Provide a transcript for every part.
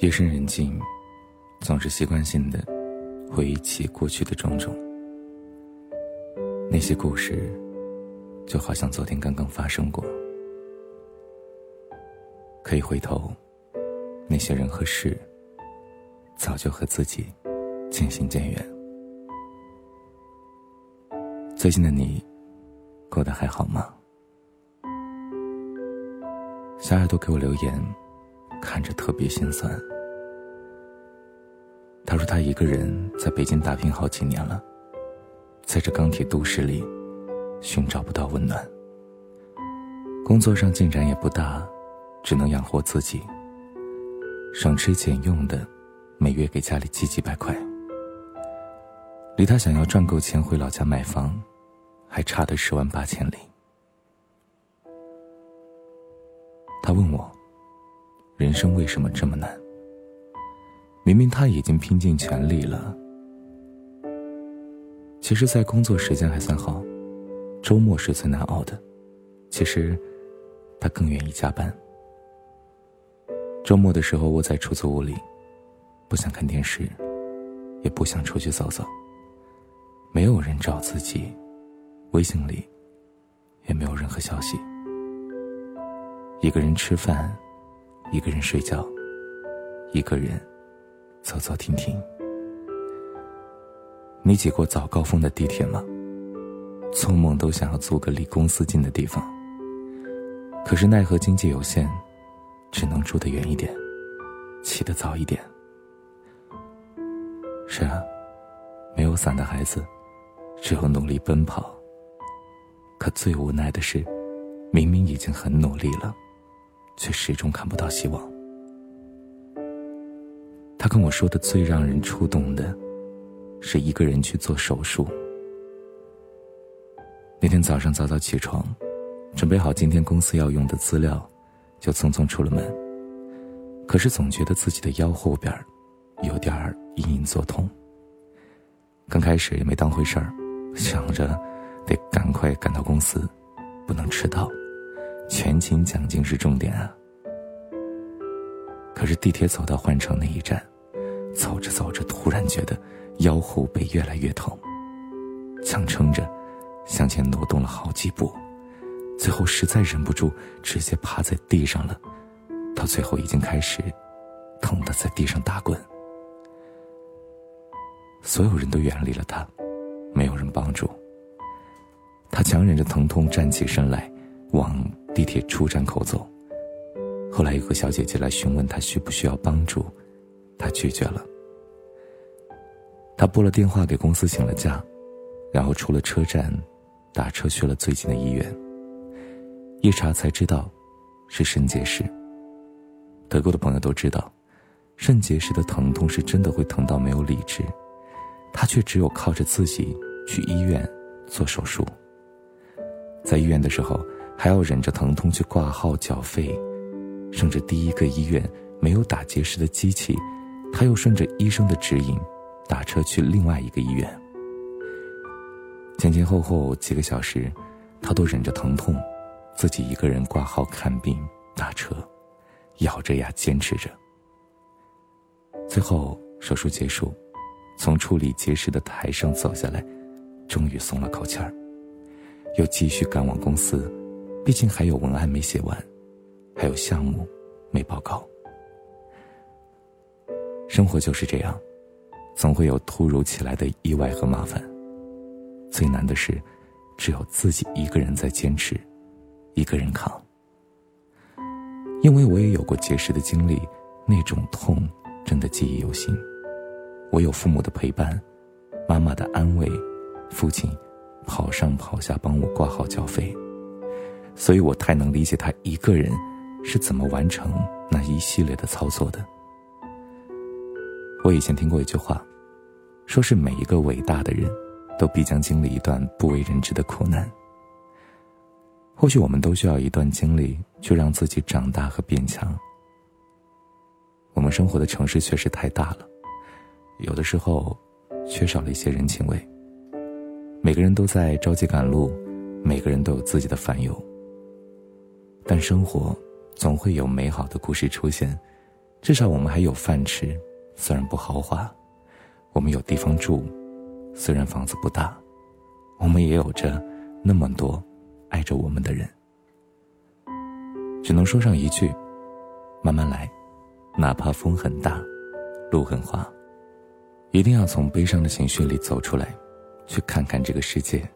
夜深人静，总是习惯性的回忆起过去的种种。那些故事，就好像昨天刚刚发生过。可以回头，那些人和事，早就和自己渐行渐远。最近的你，过得还好吗？小耳朵给我留言。看着特别心酸。他一个人在北京打拼好几年了，在这钢铁都市里，寻找不到温暖。工作上进展也不大，只能养活自己。省吃俭用的，每月给家里寄几百块。离他想要赚够钱回老家买房，还差的十万八千里。他问我。人生为什么这么难？明明他已经拼尽全力了。其实，在工作时间还算好，周末是最难熬的。其实，他更愿意加班。周末的时候窝在出租屋里，不想看电视，也不想出去走走。没有人找自己，微信里也没有任何消息。一个人吃饭。一个人睡觉，一个人走走停停。你挤过早高峰的地铁吗？做梦都想要租个离公司近的地方。可是奈何经济有限，只能住得远一点，起得早一点。是啊，没有伞的孩子，只有努力奔跑。可最无奈的是，明明已经很努力了。却始终看不到希望。他跟我说的最让人触动的，是一个人去做手术。那天早上早早起床，准备好今天公司要用的资料，就匆匆出了门。可是总觉得自己的腰后边有点隐隐作痛。刚开始也没当回事儿，想着得赶快赶到公司，不能迟到。全勤奖金是重点啊！可是地铁走到换乘那一站，走着走着，突然觉得腰后背越来越疼，强撑着向前挪动了好几步，最后实在忍不住，直接趴在地上了。到最后已经开始疼得在地上打滚。所有人都远离了他，没有人帮助。他强忍着疼痛站起身来，往。地铁出站口走。后来有个小姐姐来询问他需不需要帮助，他拒绝了。他拨了电话给公司请了假，然后出了车站，打车去了最近的医院。一查才知道，是肾结石。得过的朋友都知道，肾结石的疼痛是真的会疼到没有理智，他却只有靠着自己去医院做手术。在医院的时候。还要忍着疼痛去挂号缴费，甚至第一个医院没有打结石的机器，他又顺着医生的指引，打车去另外一个医院。前前后后几个小时，他都忍着疼痛，自己一个人挂号看病、打车，咬着牙坚持着。最后手术结束，从处理结石的台上走下来，终于松了口气儿，又继续赶往公司。毕竟还有文案没写完，还有项目没报告。生活就是这样，总会有突如其来的意外和麻烦。最难的是，只有自己一个人在坚持，一个人扛。因为我也有过结石的经历，那种痛真的记忆犹新。我有父母的陪伴，妈妈的安慰，父亲跑上跑下帮我挂号交费。所以我太能理解他一个人是怎么完成那一系列的操作的。我以前听过一句话，说是每一个伟大的人，都必将经历一段不为人知的苦难。或许我们都需要一段经历，去让自己长大和变强。我们生活的城市确实太大了，有的时候缺少了一些人情味。每个人都在着急赶路，每个人都有自己的烦忧。但生活总会有美好的故事出现，至少我们还有饭吃，虽然不豪华；我们有地方住，虽然房子不大；我们也有着那么多爱着我们的人。只能说上一句：慢慢来，哪怕风很大，路很滑，一定要从悲伤的情绪里走出来，去看看这个世界。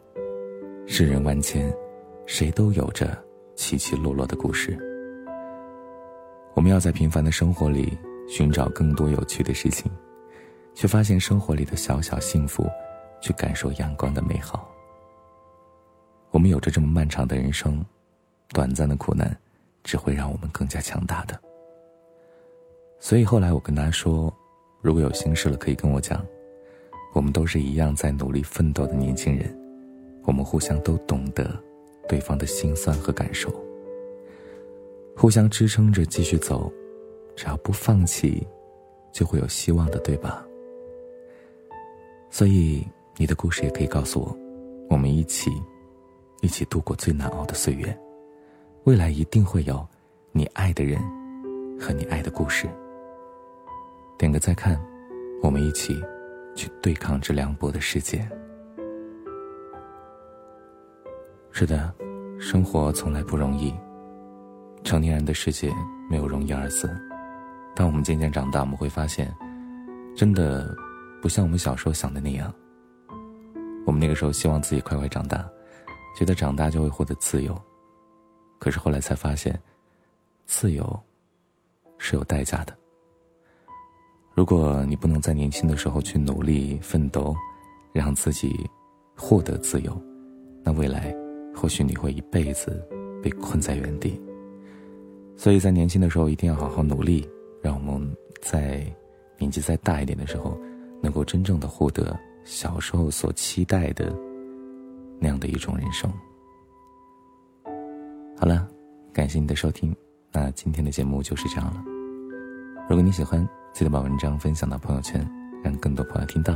世人万千，谁都有着起起落落的故事。我们要在平凡的生活里寻找更多有趣的事情，去发现生活里的小小幸福，去感受阳光的美好。我们有着这么漫长的人生，短暂的苦难，只会让我们更加强大的。所以后来我跟他说，如果有心事了，可以跟我讲。我们都是一样在努力奋斗的年轻人，我们互相都懂得对方的心酸和感受。互相支撑着继续走，只要不放弃，就会有希望的，对吧？所以你的故事也可以告诉我，我们一起，一起度过最难熬的岁月。未来一定会有你爱的人和你爱的故事。点个再看，我们一起去对抗这凉薄的世界。是的，生活从来不容易。成年人的世界没有容易二字，当我们渐渐长大，我们会发现，真的不像我们小时候想的那样。我们那个时候希望自己快快长大，觉得长大就会获得自由，可是后来才发现，自由是有代价的。如果你不能在年轻的时候去努力奋斗，让自己获得自由，那未来或许你会一辈子被困在原地。所以在年轻的时候一定要好好努力，让我们在年纪再大一点的时候，能够真正的获得小时候所期待的那样的一种人生。好了，感谢你的收听，那今天的节目就是这样了。如果你喜欢，记得把文章分享到朋友圈，让更多朋友听到。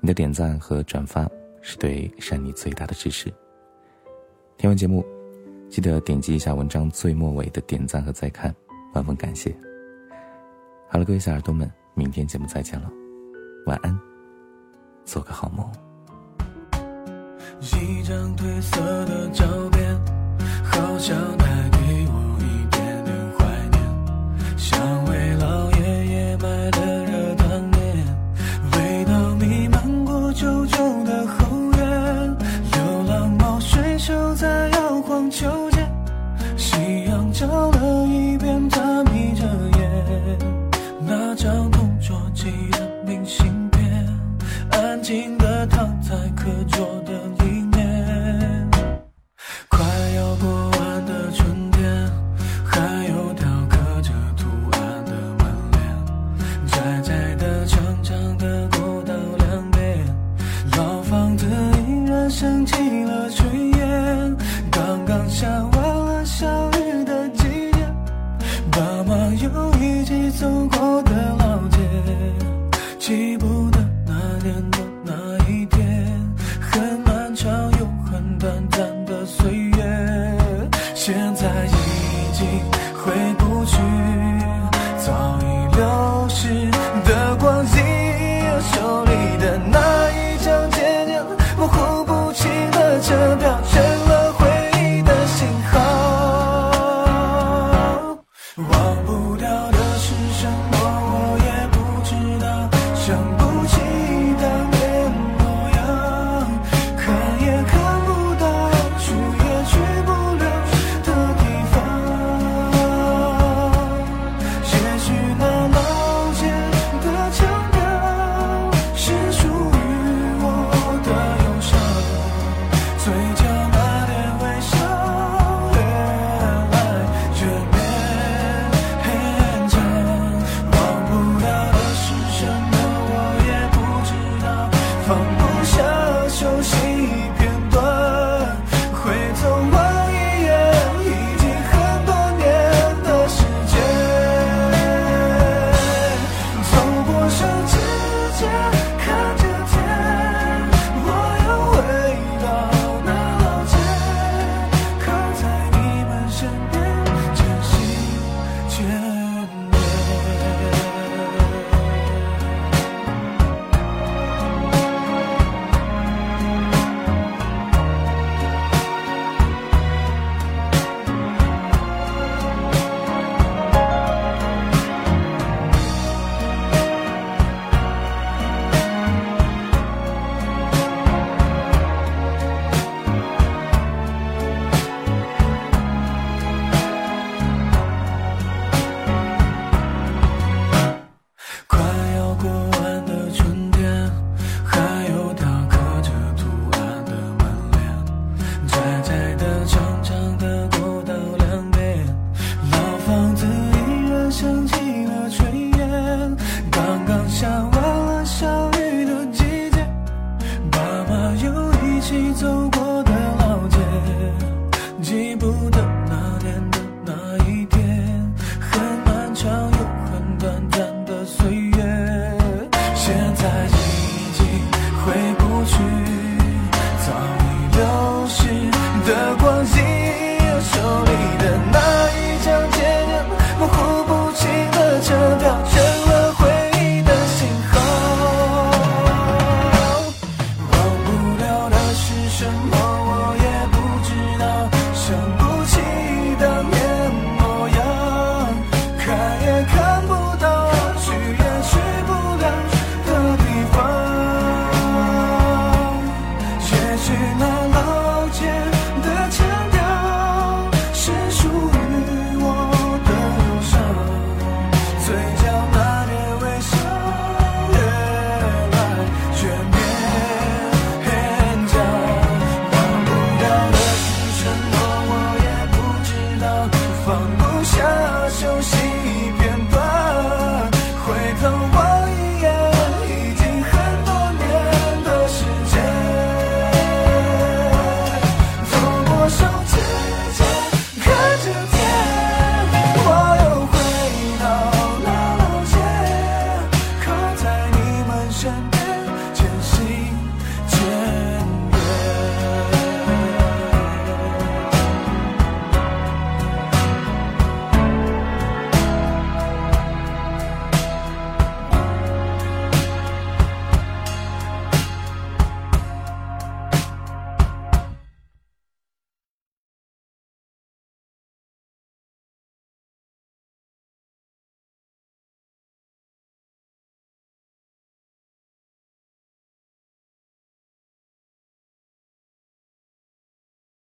你的点赞和转发是对善妮最大的支持。听完节目。记得点击一下文章最末尾的点赞和再看，万分感谢。好了，各位小耳朵们，明天节目再见了，晚安，做个好梦。一张褪色的照片，好像在课桌的里面。快要过完的春天，还有雕刻着图案的门帘，窄窄的、长长的过道两边，老房子依然升起了炊烟，刚刚下完了小雨的季节，爸妈。又一起走过